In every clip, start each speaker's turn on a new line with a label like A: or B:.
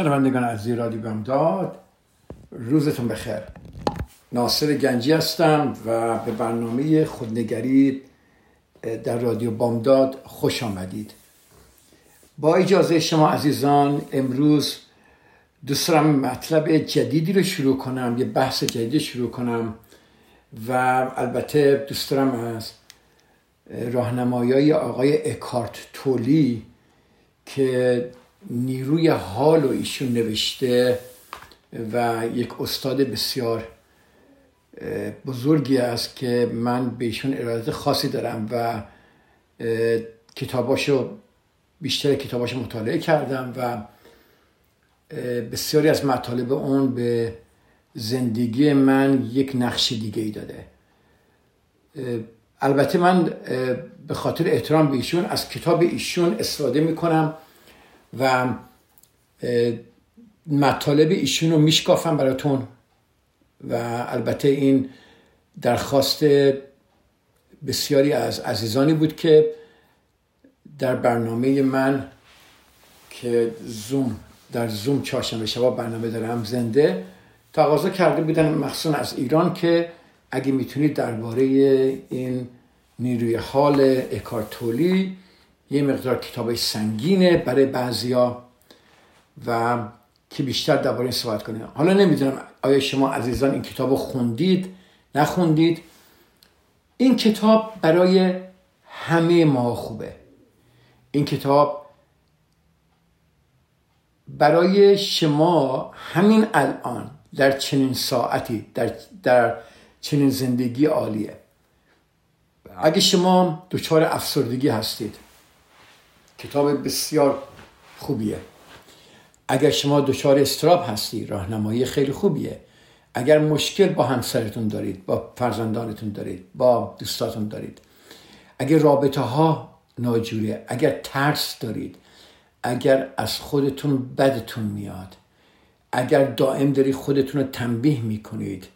A: شنوندگان عزیز رادیو بامداد روزتون بخیر. ناصر گنجی هستم و به برنامه خودنگری در رادیو بامداد خوش آمدید. با اجازه شما عزیزان امروز دوست دارم مطلب جدیدی رو شروع کنم یه بحث جدیدی شروع کنم و البته دوست دارم از راهنمایی آقای اکارت تولی که نیروی حال و ایشون نوشته و یک استاد بسیار بزرگی است که من به ایشون ارادت خاصی دارم و کتاباشو بیشتر کتاباشو مطالعه کردم و بسیاری از مطالب اون به زندگی من یک نقش دیگه ای داده البته من به خاطر احترام به ایشون از کتاب ایشون استفاده می‌کنم. و مطالب ایشون رو میشکافم براتون. و البته این درخواست بسیاری از عزیزانی بود که در برنامه من که زوم در زوم چهارشنبه شبا برنامه دارم زنده تقاضا کرده بودن مخصوصا از ایران که اگه می‌تونید درباره این نیروی حال اکارتولی یه مقدار کتاب سنگینه برای بعضیا و که بیشتر درباره این صحبت کنیم حالا نمی‌دونم آیا شما عزیزان این کتاب رو خوندید نخوندید؟ این کتاب برای همه ما خوبه. این کتاب برای شما همین الان در چنین ساعتی در, در چنین زندگی عالیه. اگه شما دچار افسردگی هستید کتاب بسیار خوبیه. اگر شما دچار استراب هستی راهنمایی خیلی خوبیه. اگر مشکل با همسرتون دارید با فرزندانتون دارید با دوستاتون دارید اگر رابطه ها ناجوریه اگر ترس دارید اگر از خودتون بدتون میاد اگر دائم داری خودتون رو تنبیه می‌کنید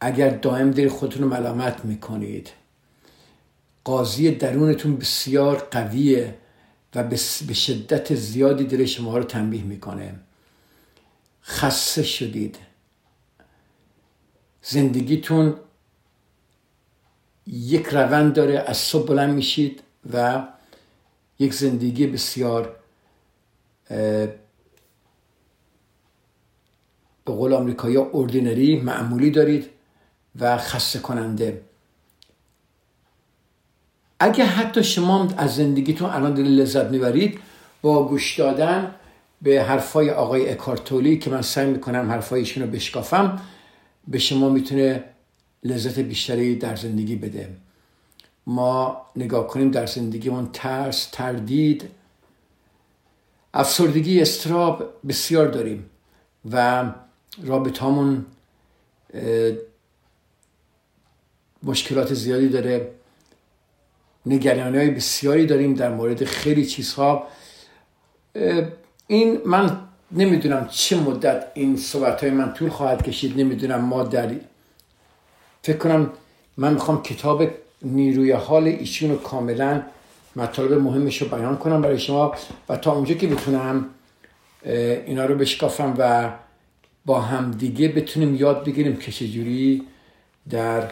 A: اگر دائم داری خودتون رو ملامت می‌کنید قاضی درونتون بسیار قویه. و به شدت زیادی دل شما رو تنبیه می‌کنه. خسته شدید. زندگیتون یک روند داره از صبح بلند میشید و یک زندگی بسیار به قول آمریکایی اردینری معمولی دارید و خسته کننده. اگه حتی شما از زندگیتون الان دل لذت می‌برید با گوش دادن به حرفای آقای اکارتولی که من سعی می‌کنم حرفایشون رو بشکافم به شما می‌تونه لذت بیشتری در زندگی بده. ما نگاه کنیم در زندگیمون ترس تردید افسردگی استراب بسیار داریم و رابطامون مشکلات زیادی داره. نگرانی های بسیاری داریم در مورد خیلی چیزها. این من نمی‌دونم چه مدت این صحبت های من طول خواهد کشید نمی‌دونم ما در فکر کنم من می‌خوام کتاب نیروی حال ایشون رو کاملا مطالب مهمش رو بیان کنم برای شما و تا اونجا که بتونم اینا رو بشکافم و با هم دیگه بتونیم یاد بگیریم که چجوری در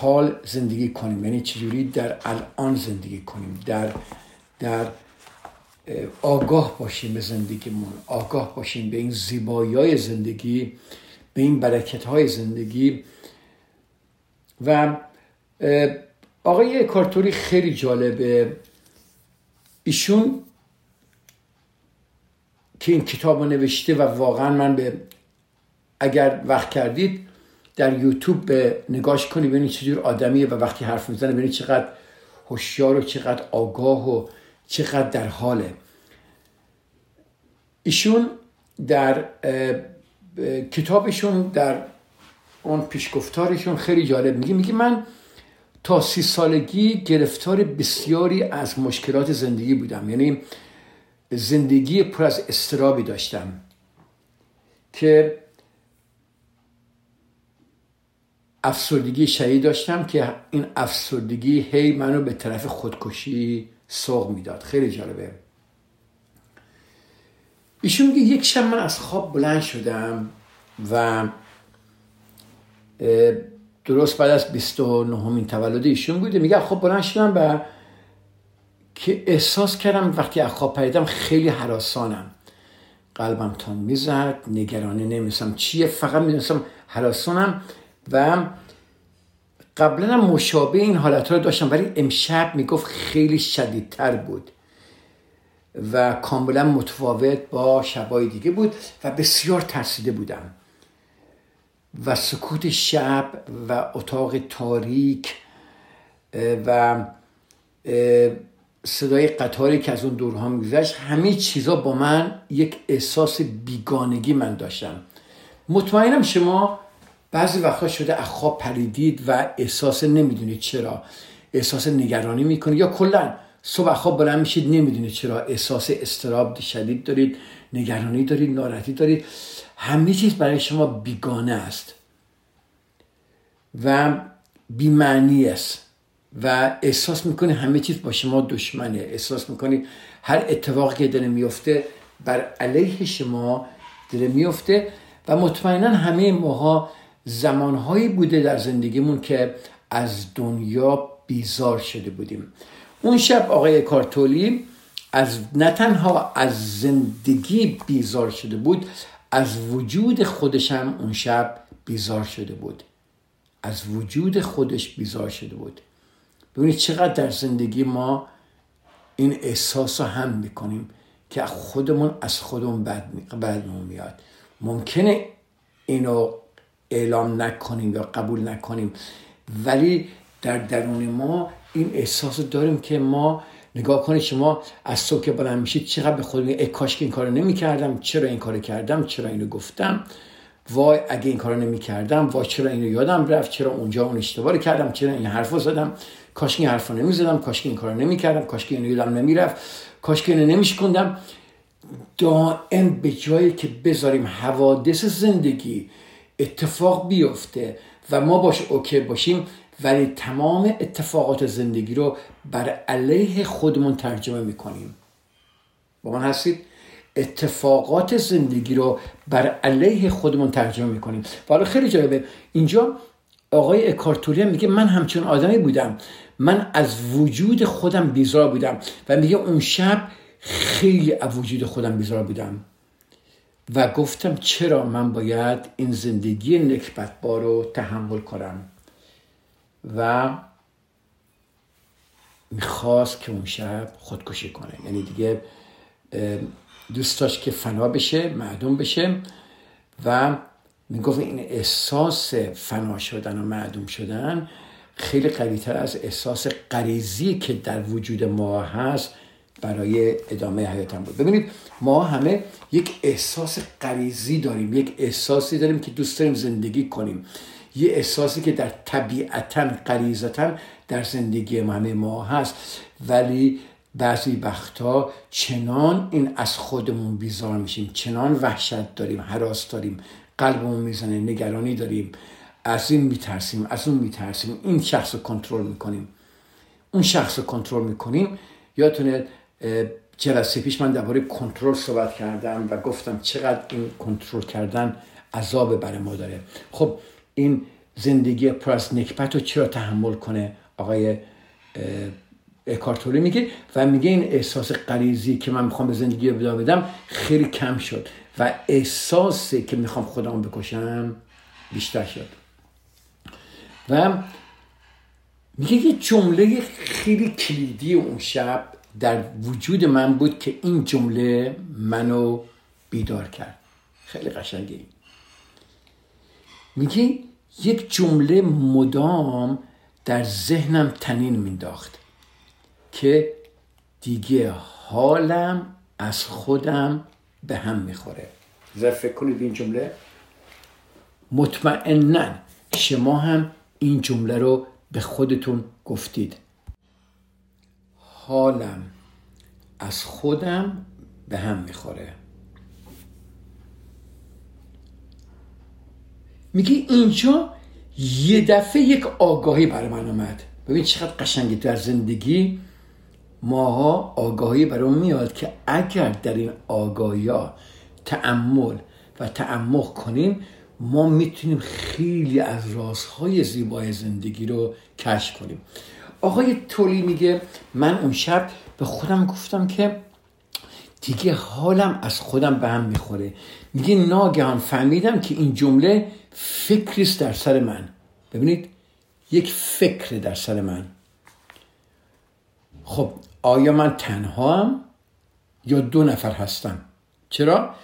A: حال زندگی کنیم. یعنی چجوری در الان زندگی کنیم؟ در در آگاه باشیم به زندگیمون. آگاه باشیم به این زیبایی های زندگی به این برکت های زندگی. و آقای کارتوری خیلی جالبه. ایشون که این کتاب رو نوشته و واقعا من به اگر وقت کردید در یوتیوب به نگاش کنی ببینید چجور آدمیه و وقتی حرف می‌زنه ببینید چقدر هوشیار و چقدر آگاه و چقدر در حاله. ایشون در کتابشون در اون پیشگفتارشون خیلی جالب. میگه میگه من تا سی سالگی گرفتار بسیاری از مشکلات زندگی بودم. یعنی زندگی پر از استرابی داشتم که افسردگی شدید داشتم که این افسردگی هی منو به طرف خودکشی سوق می‌داد. خیلی جالبه. ایشون میگه یک شب من از خواب بلند شدم و درست بعد از 29 همین تولد ایشون بوده. میگه خب بلند شدم و که احساس کردم وقتی از خواب پریدم خیلی حراسانم. قلبم تان می‌زد نگرانه نمیستم چیه؟ فقط می‌دونستم حراسانم. و قبلا مشابه این حالت رو داشتم ولی امشب می‌گفت خیلی شدیدتر بود و کاملا متفاوت با شبای دیگه بود و بسیار ترسیده بودم. و سکوت شب و اتاق تاریک و صدای قطاری که از اون دورها میگذشت همه چیزا با من یک احساس بیگانگی من داشتم مطمئنم شما بعضی وقتا شده از خواب پریدید و احساس نمی‌دونید چرا. احساس نگرانی می‌کنید. یا کلا صبح خواب بلند میشید نمی‌دونید چرا. احساس استراب شدید دارید نگرانی دارید ناراحتی دارید. همه چیز برای شما بیگانه است. و بیمعنی است. و احساس می‌کنی همه چیز با شما دشمنه. احساس می‌کنی هر اتفاقی که داره میفته بر علیه شما داره میفته و مطمئنا همه ماها زمانهایی بوده در زندگیمون که از دنیا بیزار شده بودیم. اون شب آقای کارتولی از نه تنها از زندگی بیزار شده بود از وجود خودش هم اون شب بیزار شده بود. از وجود خودش بیزار شده بود. ببینید چقدر در زندگی ما این احساس رو هم می‌کنیم که خودمون از خودمون بد میاد ممکنه اینو اعلام نکنیم یا قبول نکنیم. ولی در درون ما این احساس داریم که ما نگاه کنید شما از صبح که بلند میشید چقدر به خود ای کاش که این کارو نمی‌کردم چرا این کارو کردم چرا اینو گفتم؟ وای اگه این کارو نمی‌کردم وای چرا اینو یادم رفت چرا اونجا اون اشتباه کردم چرا این حرفو زدم؟ کاش این حرفو نمی‌زدم کاش که این کارو نمی‌کردم کاش که اینو یادم نمی‌رفت کاش که اینو نمیشکندم دائم به جایی که بذاریم حوادث زندگی اتفاق بیفته و ما باش اوکی باشیم ولی تمام اتفاقات زندگی رو بر علیه خودمون ترجمه می‌کنیم. با من هستید؟ اتفاقات زندگی رو بر علیه خودمون ترجمه می‌کنیم. و حالا خیلی جالبه. اینجا آقای اکارتوری میگه من همچون آدمی بودم. من از وجود خودم بیزار بودم. و میگه اون شب خیلی از وجود خودم بیزار بودم. و گفتم چرا من باید این زندگی نکبتبار رو تحمل کنم و می‌خواست که اون شب خودکشی کنه. یعنی دیگه دوست داشت که فنا بشه معدوم بشه و می‌گفت این احساس فنا شدن و معدوم شدن خیلی قویتر از احساس غریزی که در وجود ما هست برای ادامه حیاتم بود. ببینید ما همه یک احساس غریزی داریم یک احساسی داریم که دوست داریم زندگی کنیم. یه احساسی که در طبیعتا غریزتا در زندگی همه ما هست. ولی بعضی وقتا چنان این از خودمون بیزار میشیم چنان وحشت داریم حراس داریم قلبمون می‌زنه نگرانی داریم. از این میترسیم از اون میترسیم. این شخص رو کنترل می‌کنیم. اون شخص رو کنترل می‌کنیم. یادتونه جلسه پیش من درباره کنترل صحبت کردم و گفتم چقدر این کنترل کردن عذاب برای ما داره. خب این زندگی پر از نکبت رو چرا تحمل کنه؟ آقای اکارتوری میگه و میگه این احساس غریزی که من می‌خوام به زندگی رو بدم خیلی کم شد و احساسی که می‌خوام خودم بکشم بیشتر شد. و میگه یه جمله خیلی کلیدی اون شب در وجود من بود که این جمله منو بیدار کرد. خیلی قشنگه. میگه یک جمله مدام در ذهنم تنین مینداخت که دیگه حالم از خودم به هم می‌خوره. زر فکر کنید این جمله؟ مطمئنا شما هم این جمله رو به خودتون گفتید. حالم از خودم به هم می‌خوره. میگه اینجا یه دفعه یک آگاهی برای من اومد. ببین چقدر قشنگی در زندگی ماها آگاهی برای میاد که اگر در این آگاهی ها تعمل و تعمق کنیم ما می‌تونیم خیلی از رازهای زیبای زندگی رو کشف کنیم. آقای تولی میگه من اون شب به خودم گفتم که دیگه حالم از خودم به هم می‌خوره. میگه ناگهان فهمیدم که این جمله فکریست در سر من. ببینید یک فکر در سر من. خب آیا من تنها هم یا دو نفر هستم؟ چرا؟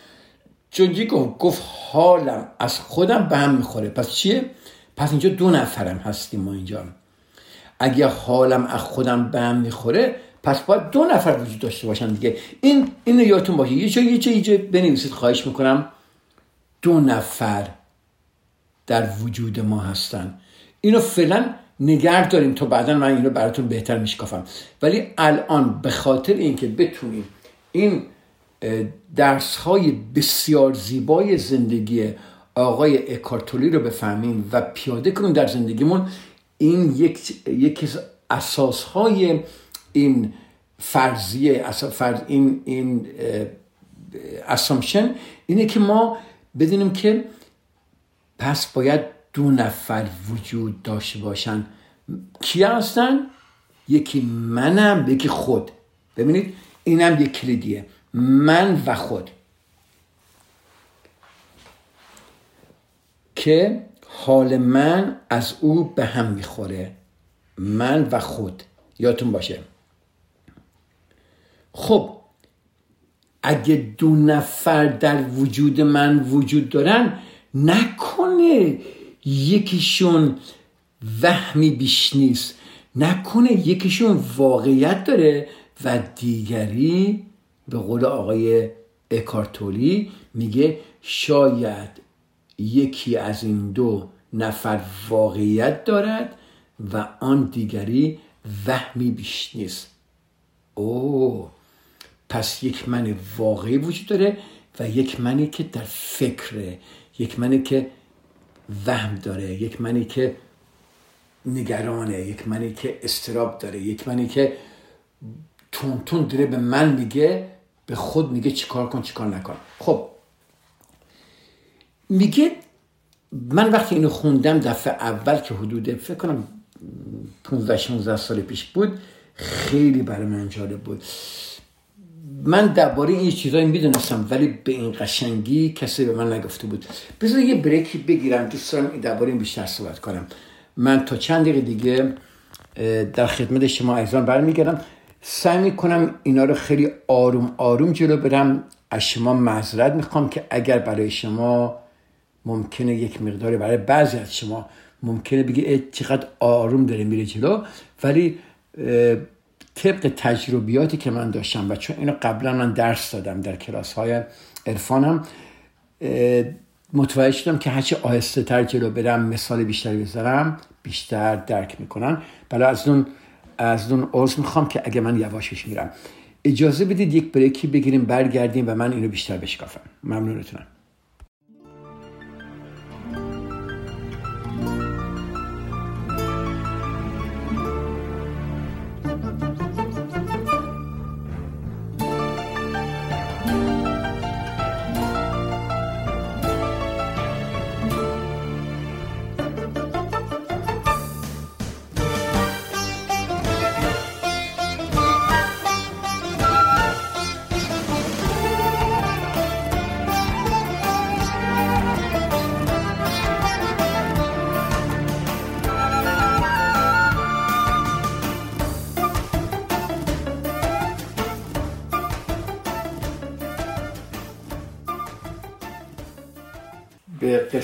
A: چون گفت؟ گفت حالم از خودم به هم می‌خوره. پس چیه؟ پس اینجا دو نفرم هستیم ما اینجا. اگه حالم از خودم به می‌خوره پس باید دو نفر وجود داشته باشن دیگه. این اینو یادتون باشه. یه جا یه جا یه بنویسید خواهش می‌کنم. دو نفر در وجود ما هستن. اینو فعلا نگرد داریم تا بعدا من اینو براتون بهتر میشکافم. ولی الان به خاطر اینکه بتونیم این درس های بسیار زیبای زندگی آقای اکارتولی رو بفهمیم و پیاده کنیم در زندگیمون این یک یکی از اساس های این فرضیه فرض این این اسامشن اینه که ما بدونیم که پس باید دو نفر وجود داشته باشن. کی هستن؟ یکی منم یکی خود. ببینید اینم یک کلیدیه. من و خود. که حال من از او به هم می‌خوره. من و خود. یادتون باشه. خب اگه دو نفر در وجود من وجود دارن نکنه یکیشون وهمی بیش نیست. نکنه یکیشون واقعیت داره و دیگری به قول آقای اکارتولی میگه شاید یکی از این دو نفر واقعیت دارد و آن دیگری وهمی بیش نیست. او پس یک من واقعی وجود داره و یک منی که در فکره یک منی که وهم داره یک منی که نگرانه یک منی که استراب داره یک منی که تون تون داره به من میگه به خود میگه چیکار کن چیکار نکن. خب میگه من وقتی اینو خوندم دفعه اول که حدود فکر کنم 15 16 سال پیش بود خیلی برای من جالب بود. من درباره این چیزایی می‌دونستم ولی به این قشنگی کسی به من نگفته بود. بذار یه بریکی بگیرم دوست دارم درباره این بیشتر صحبت کنم. من تا چند دقیقه دیگه در خدمت شما عزیزان برمیگردم. سعی می‌کنم اینا رو خیلی آروم آروم جلو برم. از شما معذرت می‌خوام که اگر برای شما ممکنه یک مقداری برای بعضی از شما ممکنه بگی چقدر آروم داره میره جلو ولی طبق تجربیاتی که من داشتم و چون اینو قبلا من درس دادم در کلاس های عرفانم متوجه شدم که هرچی آهسته تر جلو برم مثال بیشتری بذارم بیشتر درک می‌کنن. بلا از اون از اون عرض می‌خوام که اگه من یواشش میرم. اجازه بدید یک بریکی بگیریم برگردیم و من اینو بیشتر بشکافم. ممنونتونم.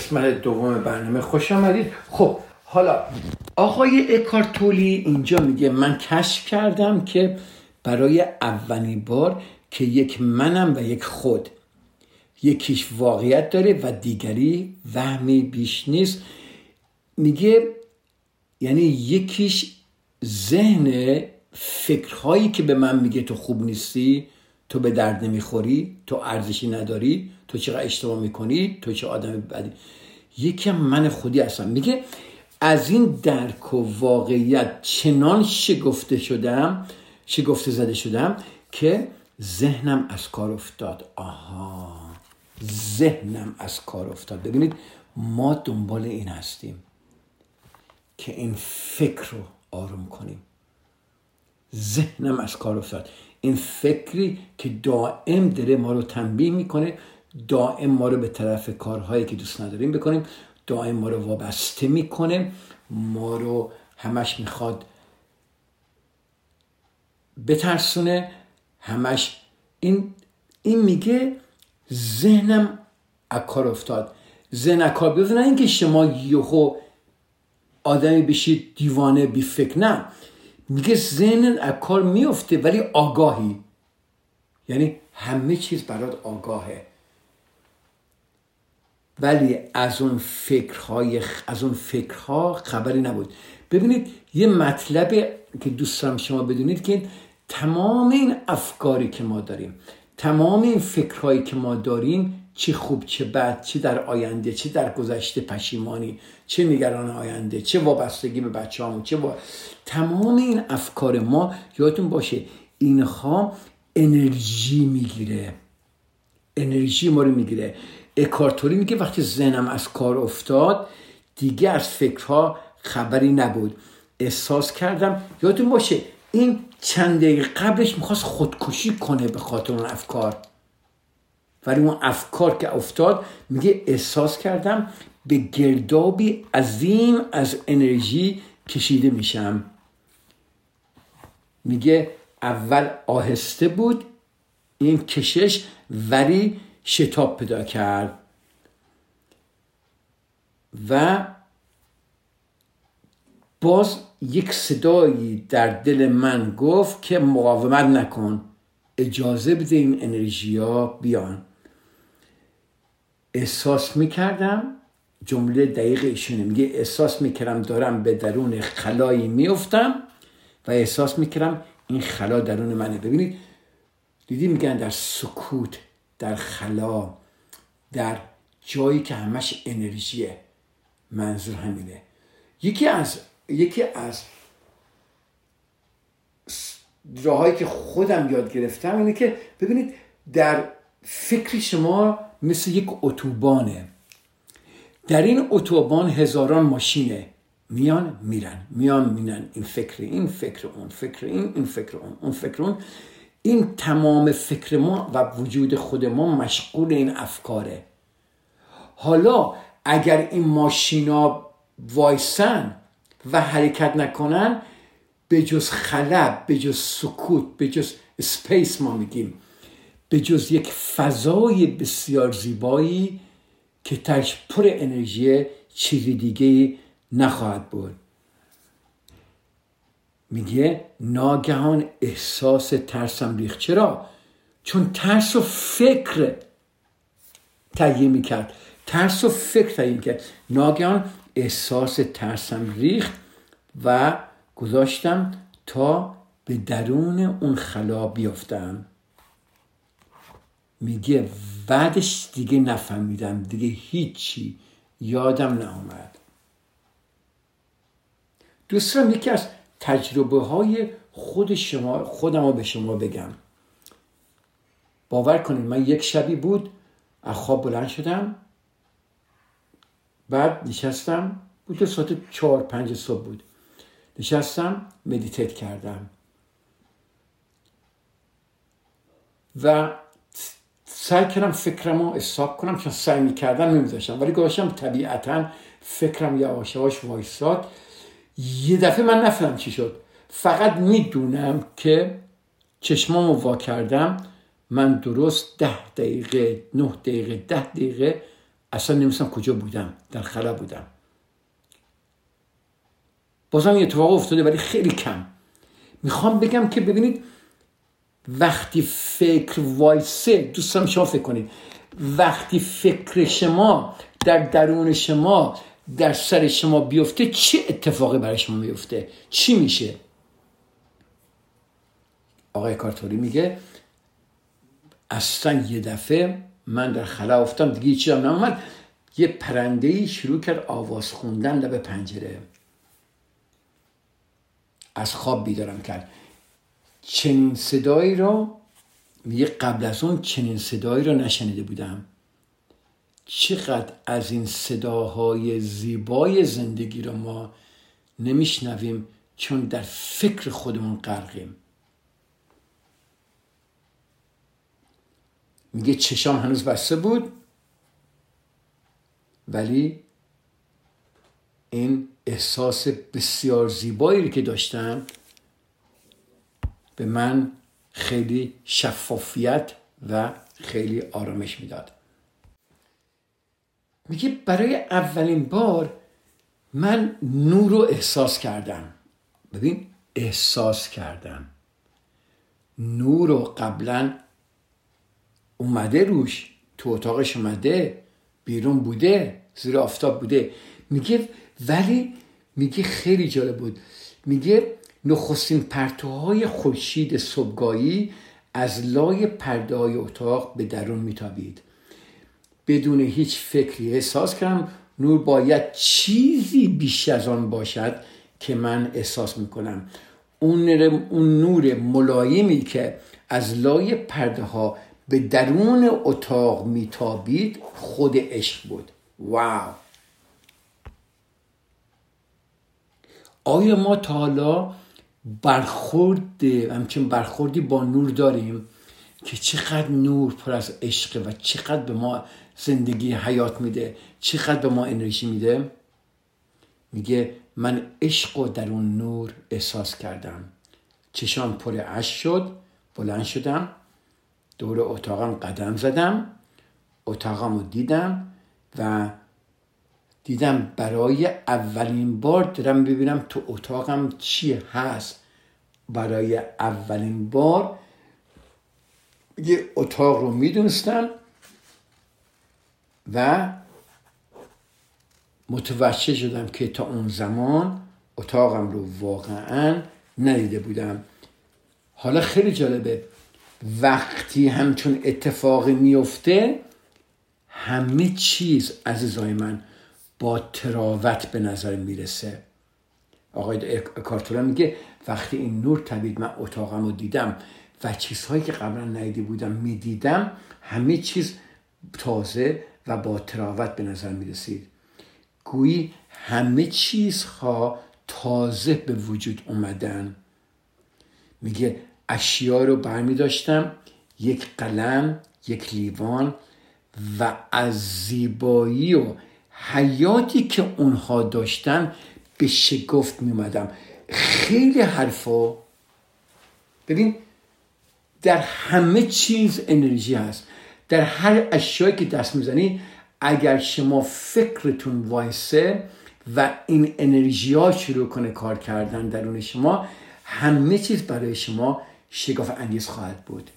A: قسمت دوم برنامه خوش آمدید. خب حالا آقای اکارتولی اینجا میگه من کشف کردم که برای اولین بار که یک منم و یک خود یکیش واقعیت داره و دیگری وهمی بیش نیست. میگه یعنی یکیش ذهن فکرهایی که به من میگه تو خوب نیستی تو به درد نمی‌خوری تو ارزشی نداری تو چقدر اشتباه می‌کنی تو چه آدم بدی. یکی من خودی هستم. میگه از این درک و واقعیت چنان شگفته شدم شگفته زده شدم که ذهنم از کار افتاد. آها ذهنم از کار افتاد. ببینید ما دنبال این هستیم که این فکر رو آروم کنیم. ذهنم از کار افتاد. این فکری که دائم داره ما رو تنبیه می‌کنه دائم ما رو به طرف کارهایی که دوست نداریم بکنیم دائم ما رو وابسته می‌کنه ما رو همش می‌خواد بترسونه همش این این میگه ذهنم اکار افتاد. ذهن اکار بیفته نه اینکه شما یهو آدمی بشید دیوانه بی فکر نه. میگه ذهن اکار میفته ولی آگاهی. یعنی همه چیز برات آگاهه. ولی از اون فکرهای از اون فکرها خبری نبود. ببینید یه مطلب که دوست دارم شما بدونید که تمام این افکاری که ما داریم تمام این فکرهایی که ما داریم چه خوب چه بد چه در آینده چه در گذشته پشیمانی چه نگران آینده چه وابستگی به بچه همون چه با... تمام این افکار ما یادتون باشه اینها انرژی می‌گیره. انرژی ما رو می‌گیره. اکارتوری میگه وقتی ذهنم از کار افتاد دیگه از فکرها خبری نبود. احساس کردم یادتون باشه این چند دقیقه قبلش می‌خواست خودکشی کنه به خاطر اون افکار. ولی اون افکار که افتاد میگه احساس کردم به گردابی عظیم از انرژی کشیده میشم. میگه اول آهسته بود این کشش ولی شتاب پیدا کرد. و باز یک صدایی در دل من گفت که مقاومت نکن اجازه بده این انرژی ها بیان. احساس می‌کردم جمله دقیق ایشونه میگه احساس می‌کردم دارم به درون خلایی میفتم و احساس می‌کردم این خلا درون منه. ببینید دیدی میگن در سکوت در خلا در جایی که همش انرژیه منظور همینه. یکی از یکی از راههایی که خودم یاد گرفتم اینه که ببینید در فکر شما مثل یک اتوبانه. در این اتوبان هزاران ماشینه. میان میرن. میان میرن. این فکر این فکر اون فکر این این فکر اون اون فکر اون. این تمام فکر ما و وجود خود ما مشغول این افکاره. حالا اگر این ماشینا وایسن و حرکت نکنن به جز خلب به جز سکوت به جز سپیس ما میگیم. به جز یک فضای بسیار زیبایی که تش پر انرژی چیزی دیگه نخواهد بود. میگه ناگهان احساس ترسم ریخت. چرا؟ چون ترس و فکر تهیه می‌کرد. ترس و فکر تهیه می‌کرد ناگهان احساس ترسم ریخت و گذاشتم تا به درون اون خلا بیفتم. میگه بعدش دیگه نفهمیدم دیگه هیچی. یادم نامد دوستان یکی از تجربه های خود شما خودم رو به شما بگم. باور کنید من یک شبی بود از خواب بلند شدم. بعد نشستم بود ساعت چهار پنج صبح بود. نشستم مدیتیت کردم. و سعی کردم فکرم رو حساب کنم چون سعی می‌کردم نمیذاشتم. ولی گذاشتم طبیعتا فکرم یواش یواش وایساد. یه دفعه من نفهمم چی شد. فقط می‌دونم که چشمامو وا کردم. من درست ده دقیقه نه دقیقه ده دقیقه اصلا نمیستم کجا بودم. در خلا بودم. بازم یه اتفاق افتاده ولی خیلی کم. می‌خوام بگم که ببینید وقتی فکر وایسه دوستان شما فکر کنید. وقتی فکر شما در درون شما در سر شما بیفته چه اتفاقی برای شما میفته؟ چی میشه؟ آقای کارتوری میگه اصلا یه دفعه من در خلا افتم دیگه چیزی هم نمومد یه پرنده شروع کرد آواز خوندن لب پنجره. از خواب بیدارم کرد. چنین صدایی رو میگه قبل از اون چنین صدایی رو نشنیده بودم. چقدر از این صداهای زیبای زندگی رو ما نمیشنویم چون در فکر خودمون غرقیم. میگه چشام هنوز بسته بود ولی این احساس بسیار زیبایی که داشتم به من خیلی شفافیت و خیلی آرامش می‌داد. میگه برای اولین بار من نور رو احساس کردم. ببین احساس کردم. نور رو قبلا اومده روش تو اتاقش اومده بیرون بوده زیر آفتاب بوده. میگه ولی میگه خیلی جالب بود. میگه نخستین پرتوهای خورشید صبحگاهی از لای پرده های اتاق به درون میتابید. بدون هیچ فکری احساس کردم نور باید چیزی بیش از آن باشد که من احساس می‌کنم. اون, اون نور ملایمی که از لای پرده ها به درون اتاق میتابید خود عشق بود. واو! آیا ما تا حالا برخورد همچنین برخوردی با نور داریم که چقدر نور پر از عشق و چقدر به ما زندگی حیات میده چقدر به ما انرژی میده. میگه من عشق و در اون نور احساس کردم. چشام پر عشق شد بلند شدم دور اتاقم قدم زدم اتاقم رو دیدم و دیدم برای اولین بار دارم ببینم تو اتاقم چی هست. برای اولین بار یه اتاق رو می‌دونستم و متوجه شدم که تا اون زمان اتاقم رو واقعا ندیده بودم. حالا خیلی جالبه وقتی همچون اتفاقی میفته همه چیز عزیزای من با تراوت به نظر می‌رسه. آقای کارتورا میگه وقتی این نور تبید من اتاقم رو دیدم و چیزهایی که قبلا ندیده بودم می‌دیدم همه چیز تازه و با تراوت به نظر می‌رسید. گویی همه چیزها تازه به وجود اومدن. میگه اشیا رو برمی داشتم یک قلم یک لیوان و از زیبایی و حیاتی که اونها داشتن به شگفت می اومدم خیلی حرفا ببین در همه چیز انرژی هست. در هر اشیایی که دست می‌زنی اگر شما فکرتون وایسه و این انرژی ها شروع کنه کار کردن درون شما همه چیز برای شما شگاف انگیز خواهد بود.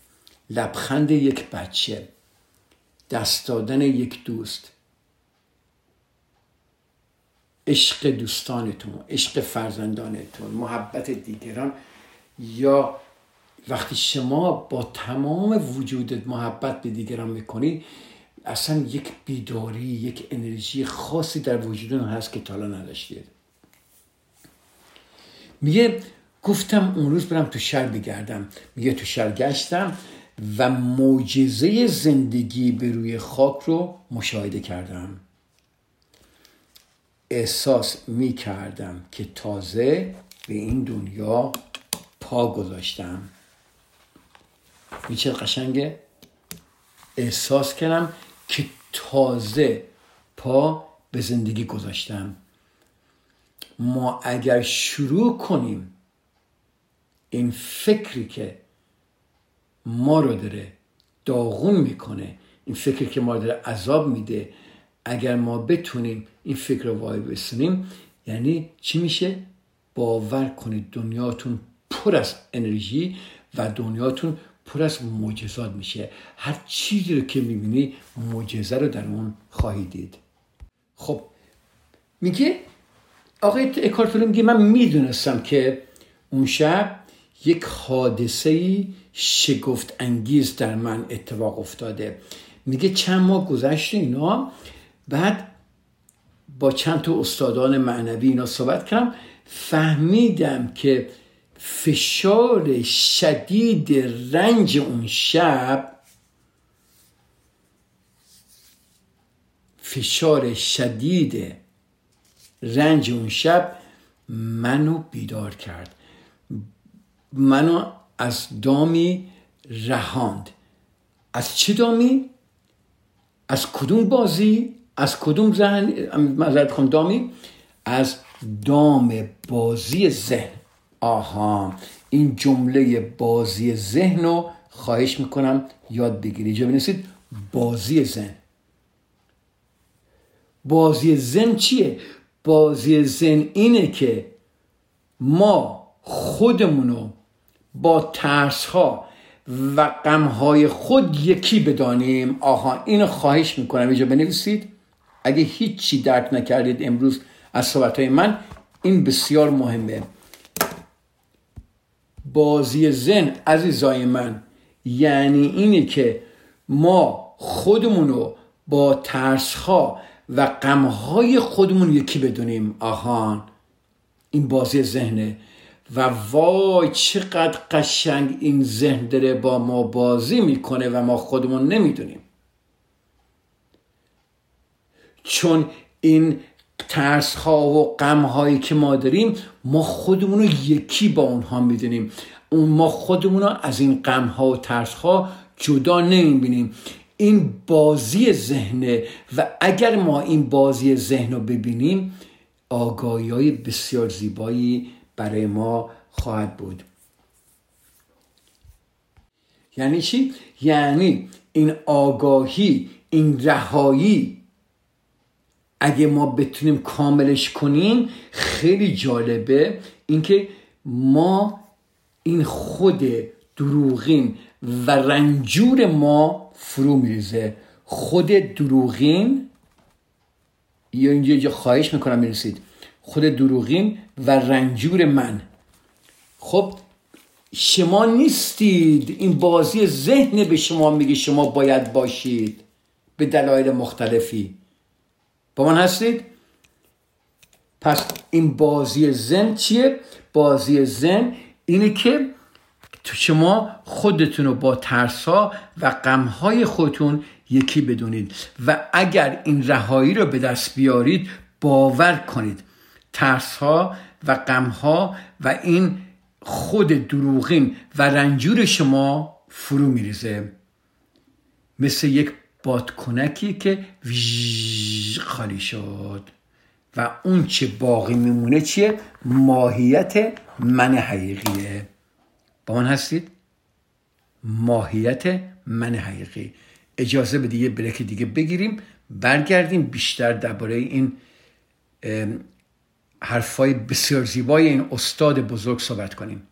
A: لبخند یک بچه دست دادن یک دوست عشق دوستانتون عشق فرزندانتون محبت دیگران. یا وقتی شما با تمام وجودت محبت به دیگران می‌کنی اصلا یک بیداری یک انرژی خاصی در وجودتون هست که تالا نداشتید. میگه گفتم اون روز برم تو شهر بگردم. میگه تو شهر گشتم و معجزه زندگی به روی خاک رو مشاهده کردم. احساس می کردم که تازه به این دنیا پا گذاشتم. این چه قشنگه؟ احساس کردم که تازه پا به زندگی گذاشتم. ما اگر شروع کنیم این فکری که ما رو داره داغون می‌کنه این فکری که ما رو داره عذاب میده اگر ما بتونیم این فکر رو وای بسنیم یعنی چی میشه؟ باور کنید دنیاتون پر از انرژی و دنیاتون پر از معجزات میشه. هر چیزی رو که می‌بینی معجزه رو در اون خواهی دید. خب میگه؟ آقای اکارتوله میگه من می‌دونستم که اون شب یک حادثه شگفت انگیز در من اتفاق افتاده. میگه چند ماه گذشته اینا بعد با چند تا استادان معنوی اینا صحبت کردم فهمیدم که فشار شدید رنج اون شب فشار شدید رنج اون شب منو بیدار کرد منو از دامی رهاند از چه دامی؟ از کدوم بازی؟ از کدوم زن مذارت خون دامی؟ از دام بازی ذهن. آها. این جمله بازی ذهن رو خواهش می‌کنم یاد بگیرید. جا بنویسید بازی ذهن. بازی ذهن چیه؟ بازی ذهن اینه که ما خودمونو با ترس ها و غم های خود یکی بدانیم. آها. اینو خواهش می‌کنم. اینجا بنویسید اگه هیچی درک نکردید امروز از صحبت های من این بسیار مهمه. بازی زن عزیزای من یعنی اینه که ما خودمونو با ترس ها و غم های خودمون یکی بدونیم. آهان این بازی ذهنه. و وای چقدر قشنگ این ذهن داره با ما بازی می‌کنه و ما خودمون نمی‌دونیم. چون این ترس ها و غم هایی که ما داریم ما خودمون رو یکی با اونها می‌دونیم. اون ما خودمون رو از این غم ها و ترس ها جدا نمی‌بینیم. این بازی ذهنه و اگر ما این بازی ذهن رو ببینیم آگاهی های بسیار زیبایی برای ما خواهد بود. یعنی چی؟ یعنی این آگاهی این رهایی اگه ما بتونیم کاملش کنیم خیلی جالبه اینکه ما این خود دروغین و رنجور ما فرو میریزه. خود دروغین یا اینجا خواهش می‌کنم می‌رسید. خود دروغین و رنجور من. خب شما نیستید. این بازی ذهن به شما میگه شما باید باشید. به دلایل مختلفی. با من هستید؟ پس این بازی زن چیه؟ بازی زن اینه که شما خودتون رو با ترسا و غمهای خودتون یکی بدونید و اگر این رهایی رو به دست بیارید باور کنید. ترسها و غمها و این خود دروغین و رنجور شما فرو میریزه. مثل یک بادکنکی که خالی شد. و اون چه باقی میمونه چیه؟ ماهیت من حقیقیه. با من هستید؟ ماهیت من حقیقی. اجازه به دیگه بریک دیگه بگیریم برگردیم بیشتر درباره این حرفای بسیار زیبای این استاد بزرگ صحبت کنیم.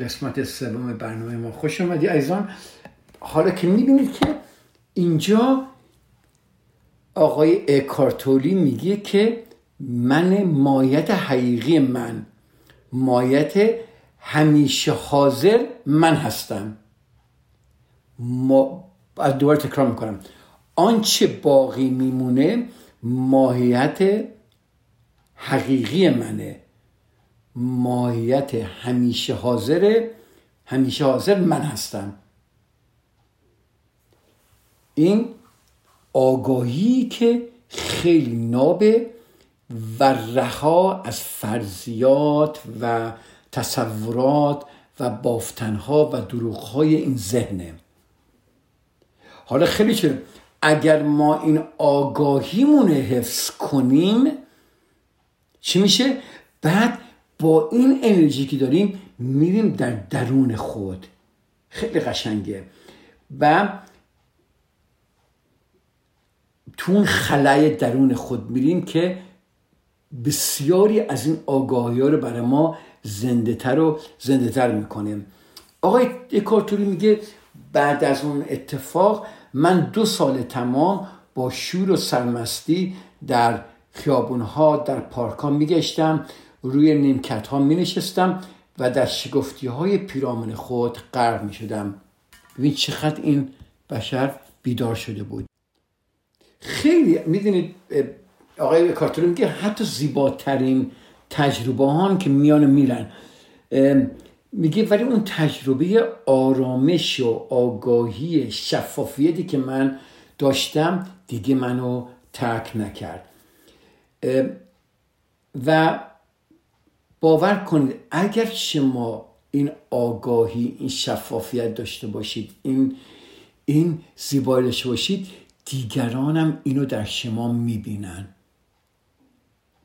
A: قسمت سوم برنامه ما. خوش آمدی عزیزان. حالا که می‌بینید که اینجا آقای اکارتولی میگه که من مایت حقیقی من مایت همیشه حاضر من هستم. ما از دوباره تکرار می‌کنم. آنچه باقی میمونه ماهیت حقیقی منه. ماهیت همیشه حاضر همیشه حاضر من هستم. این آگاهی که خیلی نابه و رها از فرضیات و تصورات و بافتنها و دروغهای این ذهنه. حالا خیلی چه اگر ما این آگاهیمون حفظ کنیم چی میشه؟ بعد با این انرژی که داریم میریم در درون خود. خیلی قشنگه. و تو اون خلای درون خود میریم که بسیاری از این آگاهی ها رو برای ما زنده تر و زنده تر می‌کنه. آقای اکارتوری میگه بعد از اون اتفاق من دو سال تمام با شور و سرمستی در خیابونها در پارک ها میگشتم. روی نیمکت ها می نشستم و در شگفتی های پیرامون خود غرق می شدم ببین چقدر این بشر بیدار شده بود. خیلی می‌دونید آقای کارتون میگه حتی زیباترین تجربه هم که میان میرن. میگه ولی اون تجربه آرامش و آگاهی شفافیتی که من داشتم دیگه منو ترک نکرد. و باور کنید اگر شما این آگاهی این شفافیت داشته باشید این این زیبایی داشته باشید دیگرانم اینو در شما می‌بینن.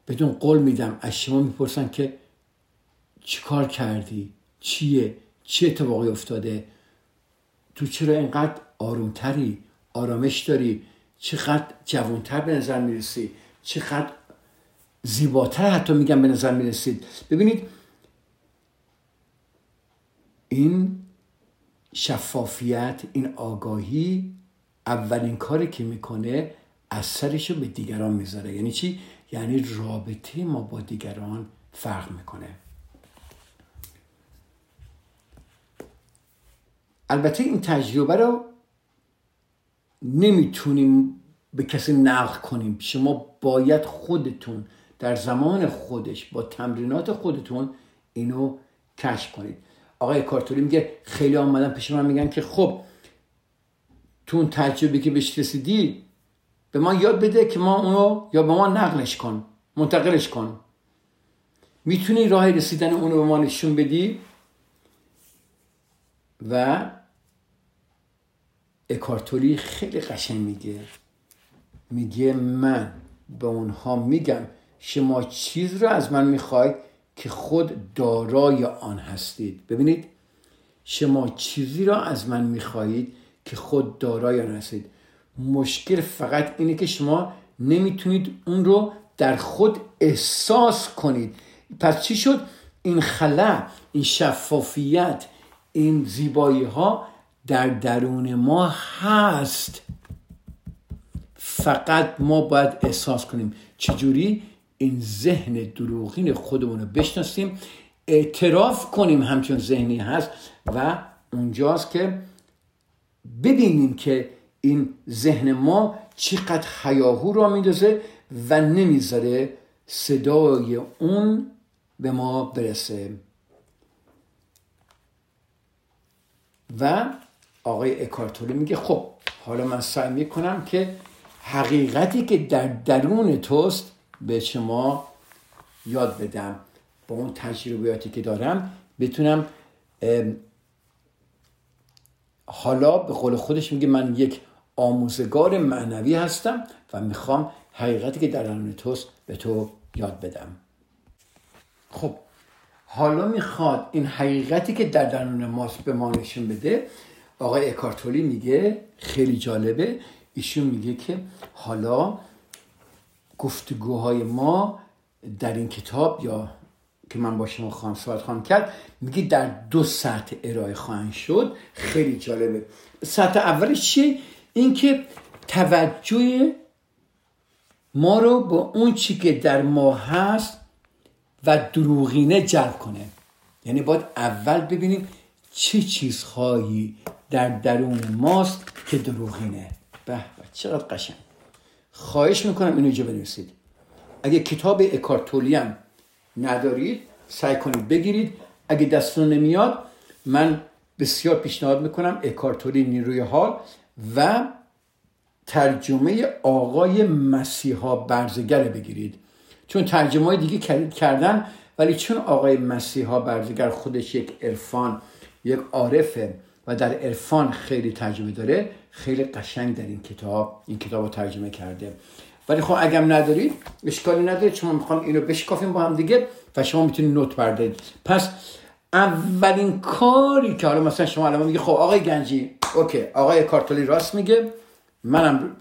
A: بدون قول میدم از شما می‌پرسن که چیکار کردی؟ چیه؟ چه اتفاقی افتاده؟ تو چرا اینقدر آرومتری؟ آرامش داری؟ چقدر جوانتر به نظر می‌رسی؟ چقدر زیباتر حتی میگم به نظر می‌رسید. ببینید این شفافیت این آگاهی اولین کاری که می‌کنه اثرش رو به دیگران می‌ذاره. یعنی چی؟ یعنی رابطه ما با دیگران فرق می‌کنه. البته این تجربه رو نمی‌تونیم به کسی نقل کنیم. شما باید خودتون در زمان خودش با تمرینات خودتون اینو کشف کنید. آقای کارتوری میگه خیلی آمدن پیش من میگن که خب تو اون تجربه که بهش رسیدی به ما یاد بده که ما اونو یا به ما نقلش کن منتقلش کن. می‌تونی راه رسیدن اونو به ما نشون بدی؟ و اکارتوری خیلی قشنگ میگه. میگه من به اونها میگم شما چیز رو از من می‌خواید که خود دارای آن هستید. ببینید شما چیزی را از من می‌خواهید که خود دارای آن هستید. مشکل فقط اینه که شما نمی‌تونید اون رو در خود احساس کنید. پس چی شد؟ این خلا این شفافیت این زیبایی ها در درون ما هست. فقط ما باید احساس کنیم. چجوری؟ این ذهن دروغین خودمون رو بشناسیم اعتراف کنیم همچون ذهنی هست و اونجاست که ببینیم که این ذهن ما چقدر حیاهو را میندازه و نمی‌ذاره صدای اون به ما برسه. و آقای اکارتولی میگه خب حالا من سعی می‌کنم که حقیقتی که در درون توست به شما یاد بدم با اون تجربیاتی که دارم. بتونم حالا به قول خودش میگه من یک آموزگار معنوی هستم و می‌خوام حقیقتی که در درون توست به تو یاد بدم. خب حالا می‌خواد این حقیقتی که در درون ماست به ما نشون بده. آقای اکارتولی میگه خیلی جالبه. ایشون میگه که حالا گفتگوهای ما در این کتاب یا که من با شما خواهم صحبت خواهم کرد میگه در دو سطح ارائه خواهند شد. خیلی جالبه. سطح اولش چیه؟ اینکه توجه ما رو با اون چی که در ما هست و دروغینه جلب کنه. یعنی باید اول ببینیم چه چیزهایی در درون ماست که دروغینه. به چقدر قشنگ؟ خواهش می‌کنم اینو اینجا بنویسید. اگه کتاب اکارتولی ندارید سعی کنید بگیرید. اگه دستتون نمیاد من بسیار پیشنهاد می‌کنم اکارتولی نیروی حال و ترجمه آقای مسیحا برزگر بگیرید. چون ترجمه های دیگه کردن ولی چون آقای مسیحا برزگر خودش یک عرفان یک عارفه و در عرفان خیلی ترجمه داره خیلی قشنگ در این کتاب این کتاب رو ترجمه کرده. ولی خب اگم ندارید اشکالی نداره. چون می‌خوام اینو بشکافیم با هم دیگه و شما می‌تونید نوت بردارید. پس اولین کاری که حالا مثلا شما الان میگه خب آقای گنجی اوکی آقای کارتولی راست میگه. منم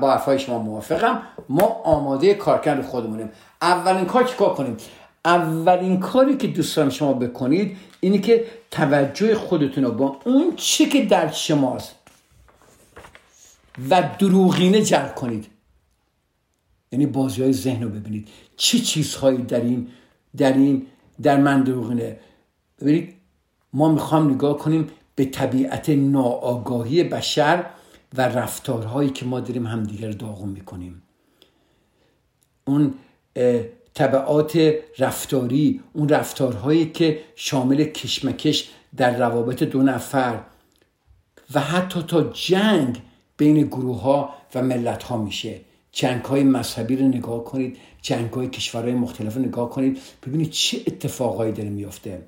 A: با حرفای شما موافقم. ما آماده کارکرد خودمونیم. اولین کار چیکار کنیم؟ اولین کاری که دوست دارم شما بکنید اینه که توجه خودتون رو با اون چی که در شماست و دروغینه جلب کنید. یعنی بازی های ذهن رو ببینید. چه چیزهایی در این در این در من دروغینه؟ ببینید ما می‌خوام نگاه کنیم به طبیعت ناآگاهی بشر و رفتارهایی که ما داریم همدیگر داغون می‌کنیم. اون طبعات رفتاری اون رفتارهایی که شامل کشمکش در روابط دو نفر و حتی تا جنگ بین گروه ها و ملت ها میشه. جنگ های مذهبی رو نگاه کنید جنگ های کشورهای مختلف رو نگاه کنید ببینید چه اتفاقایی داره میفته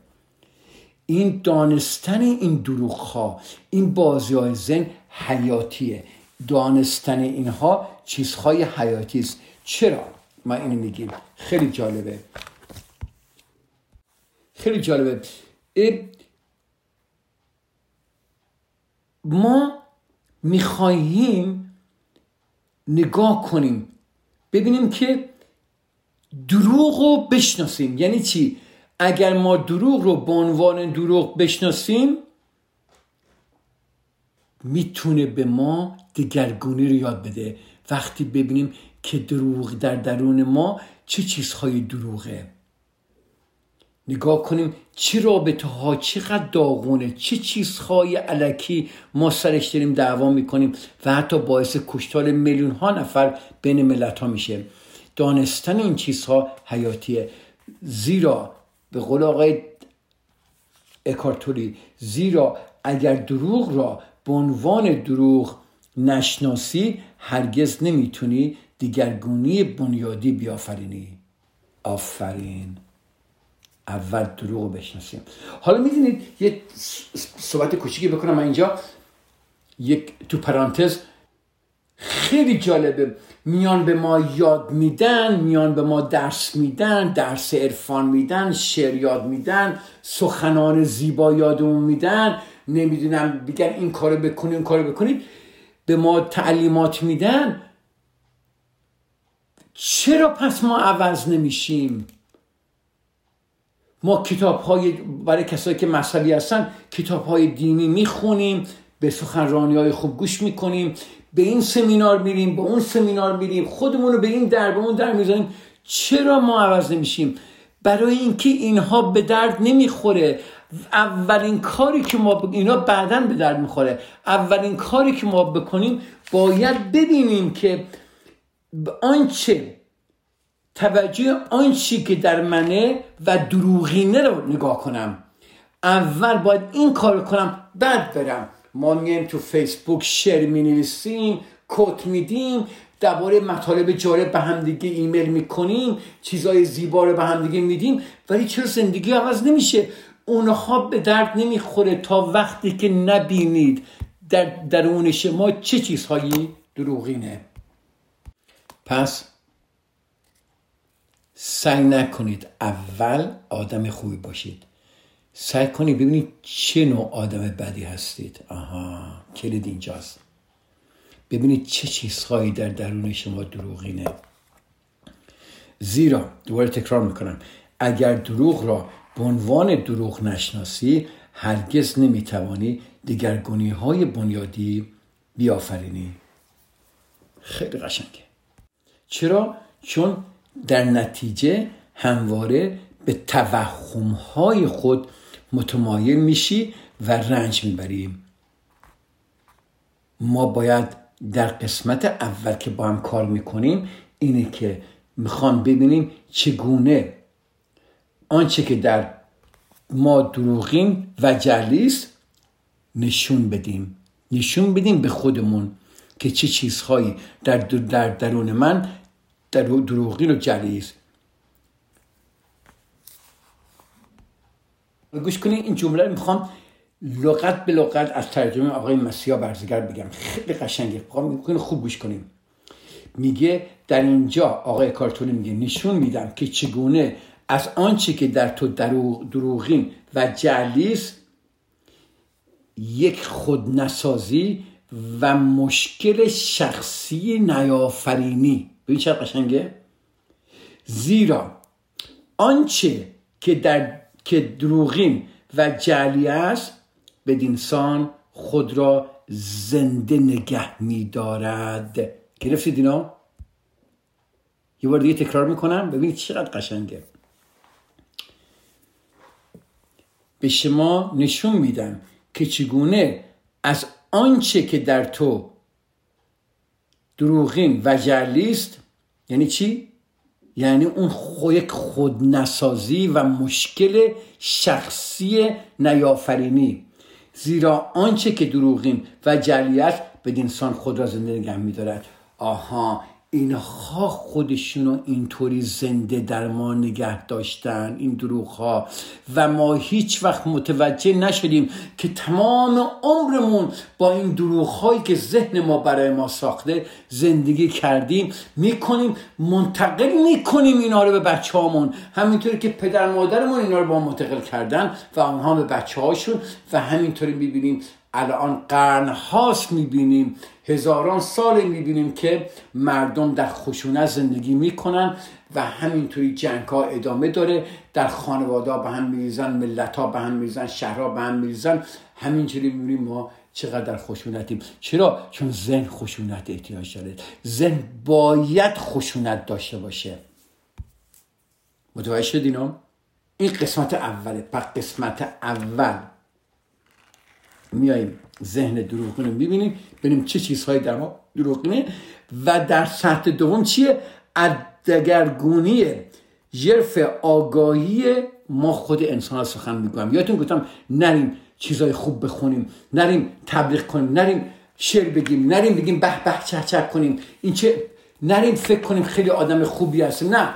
A: این دانستن این دروغ ها این بازی های زن حیاتیه. دانستن اینها چیزهای حیاتی است. چرا؟ ما اینو میگیم خیلی جالبه. خیلی جالبه. ما می‌خواهیم نگاه کنیم ببینیم که دروغ رو بشناسیم. یعنی چی؟ اگر ما دروغ رو به عنوان دروغ بشناسیم می‌تونه به ما دگرگونی رو یاد بده. وقتی ببینیم که دروغ در درون ما چه چیزهای دروغه. نگاه کنیم چه رابطه ها چقدر داغونه چه چیزهای علکی ما سرش داریم دعوا می‌کنیم و حتی باعث کشتار میلیون ها نفر بین ملت ها میشه. دانستن این چیزها حیاتیه. زیرا به قول آقای اکارتوری زیرا اگر دروغ را به عنوان دروغ نشناسی هرگز نمی‌تونی دیگرگونی بنیادی بیافرینی. آفرین. اول دروغ رو بشناسیم. حالا می‌دونید یه صحبت کوچیکی بکنم من اینجا. یک تو پرانتز خیلی جالبه. میان به ما یاد میدن میان به ما درس میدن درس عرفان میدن شعر یاد میدن سخنان زیبا یادمون میدن. نمی‌دونم بگن این کارو بکنید این کارو بکنید به ما تعلیمات میدن. چرا پس ما عوض نمیشیم؟ ما کتاب های برای کسایی که مذهبی هستن کتاب های دینی می‌خونیم به سخنرانی های خوب گوش می‌کنیم به این سمینار میریم به اون سمینار میریم خودمون رو به این در به اون در می‌ذاریم. چرا ما عوض نمیشیم؟ برای اینکه اینها به درد نمی‌خوره. اولین کاری که ما ب... اینا بعدا به درد می‌خوره. اولین کاری که ما بکنیم باید ببینیم که آنچه توجه آن که در منه و دروغینه رو نگاه کنم. اول باید این کار کنم بعد برم. ما میایم تو فیسبوک شیر می نویسیم کت میدیم درباره مطالب جالب به همدیگه ایمیل می‌کنیم چیزای زیبا رو به همدیگه میدیم ولی چرا زندگی عوض نمیشه؟ اونها به درد نمی‌خوره تا وقتی که نبینید در درون شما چه چیزهایی دروغینه. پس سعی نکنید اول آدم خوبی باشید. سعی کنید ببینید چه نوع آدم بدی هستید. آها کلید اینجاست. ببینید چه چیزهایی در درون شما دروغینه. زیرا دوباره تکرار می‌کنم اگر دروغ را به عنوان دروغ نشناسی هرگز نمی‌توانی دگرگونی های بنیادی بیافرینی. خیلی قشنگه. چرا؟ چون در نتیجه همواره به توهم های خود متمایل میشی و رنج می‌بریم ما باید در قسمت اول که با هم کار می‌کنیم اینه که می‌خوام ببینیم چگونه آنچه که در ما دروغین و جلیست نشون بدیم. نشون بدیم به خودمون که چه چیزهایی در, در درون من دروغین و جلیست گوش کنید این جمله رو می‌خوام لغت به لغت از ترجمه آقای مسیح برزگر بگم. خیلی قشنگه. خوب گوش کنیم میگه در اینجا آقای کارتونی میگه نشون میدم که چگونه از آنچه که در تو دروغ دروغین و جلیس یک خودنسازی و مشکل شخصی نیافرینی. ببین چه قشنگه؟ زیرا آنچه که در که دروغین و جعلی است بدینسان خود را زنده نگه میدارد. گرفتید اینا یه بار دیگه تکرار می‌کنم. ببینید چقدر قشنگه. به شما نشون میدم که چگونه از آنچه که در تو دروغین و جلیست یعنی چی؟ یعنی اون خو یک خودنسازی و مشکل شخصی نیافرینی زیرا آنچه که دروغین و جلی است به انسان خود را زنده نگه میدارد آها اینها خودشونو اینطوری زنده در ما نگه داشتن این دروغ ها و ما هیچ وقت متوجه نشدیم که تمام عمرمون با این دروغ هایی که ذهن ما برای ما ساخته زندگی کردیم. می‌کنیم منتقل می‌کنیم اینا رو به بچه هامون همینطوری که پدر مادرمون اینا رو با منتقل کردن و اونها به بچه هاشون و همینطوری می‌بینیم الان قرن هاست می‌بینیم هزاران سال می‌بینیم که مردم در خشونت زندگی می‌کنن و همینطوری جنگ ها ادامه داره. در خانواده به هم میریزن ملت ها به هم میریزن شهرها به هم میریزن. همینجوری می‌بینیم ما چقدر در خشونتیم. چرا؟ چون ذهن خشونت احتیاج داره. ذهن باید خشونت داشته باشه. متوجه شدین این قسمت اوله. پس قسمت اول. میاییم ذهن دروغین رو می‌بینیم. ببینیم چه چیزهایی در ما دروغینه و در سطح دوم چیه؟ از دگرگونی آگاهی ما خود انسان سخن می‌گویم. یادتون گفتم نریم چیزای خوب بخونیم نریم تبلیغ کنیم نریم شعر بگیم نریم بگیم به به چه چه کنیم. این چه؟ نریم فکر کنیم خیلی آدم خوبی هستیم. نه.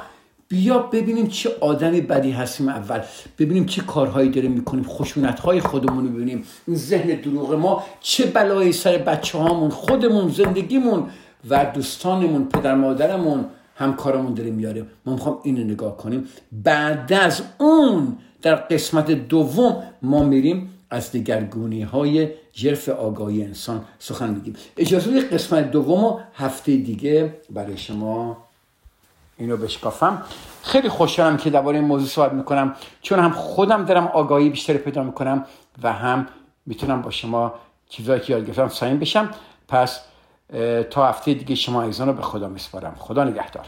A: بیا ببینیم چه آدمی بدی هستیم اول. ببینیم چه کارهایی داریم می‌کنیم خشونت های خودمون رو ببینیم. این ذهن دروغ ما چه بلایی سر بچه هامون خودمون زندگیمون و دوستانمون پدر مادرمون همکارمون داره میاره ما می‌خوام اینو نگاه کنیم. بعد از اون در قسمت دوم ما میریم از دگرگونی های جرف آگاهی انسان سخن بگیم اجازه قسمت دوم هفته دیگه برای شما اینو بشکافم. خیلی خوشحالم که درباره این موضوع صحبت می‌کنم. چون هم خودم دارم آگاهی بیشتری پیدا می‌کنم و هم می‌تونم با شما چیزایی که یاد گرفتم سعیم بشم. پس تا هفته دیگه شما ایزان رو به خدا میسپارم. خدا نگهدار.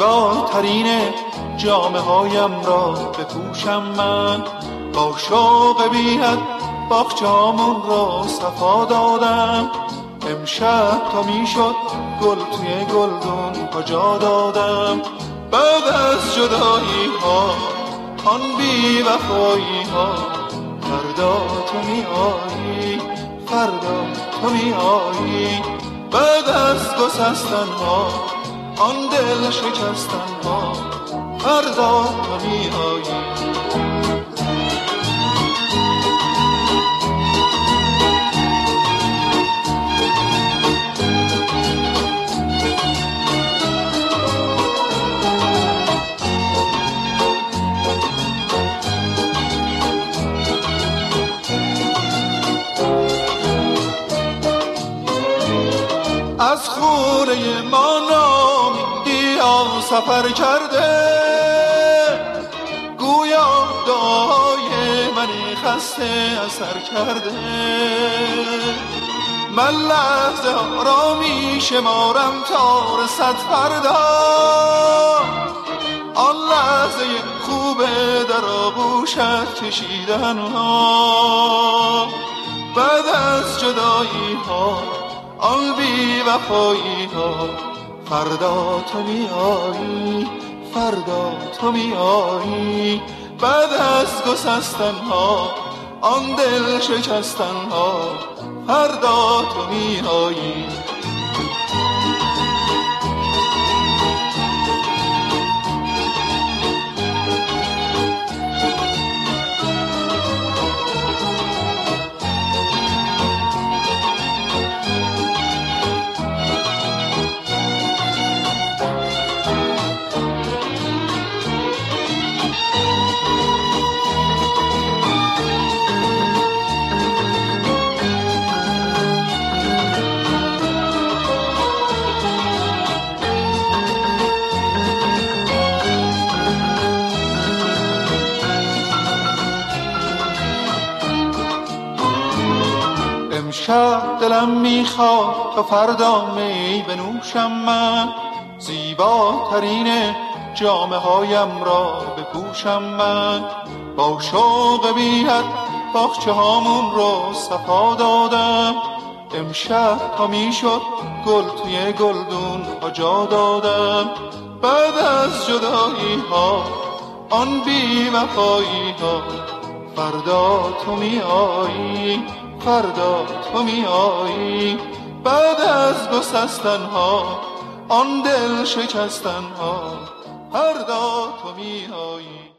B: زیباترین جامعه هایم را بپوشم من. با شوق بیاد باغچه‌هامون را صفا دادم. امشب تا می‌شد گل توی گلدون کجا دادم؟ بعد از جدایی ها آن بی وفایی ها فردا تو می آیی فردا تو می آیی بعد از گسستن ها آن دل شکستن ها فردا تو می آیی. از خونه ما سفر کرده گویا دعای من خسته اثر کرده. من لحظه را می شمارم تا رسد فردا. آن لحظه خوبه در آغوشت کشیدن ها بعد از جدایی ها آن بی وفایی ها فردا تو می آیی فردا تو می آیی بعد از گسستن ها آن دل شکستن ها فردا تو می امشب دلم می‌خواد تا فردا می بنوشم من. زیباترین جامعه هایم را بپوشم من. با شوق بیاد باخچه هامون رو صفا دادم. امشب تا می‌شد گل توی گلدون ها جا دادم. بعد از جدایی ها آن بی وفایی ها فردا تو می آیی فردا تو می آیی بعد از گسستن ها آن دل شکستن ها فردا تو می آیی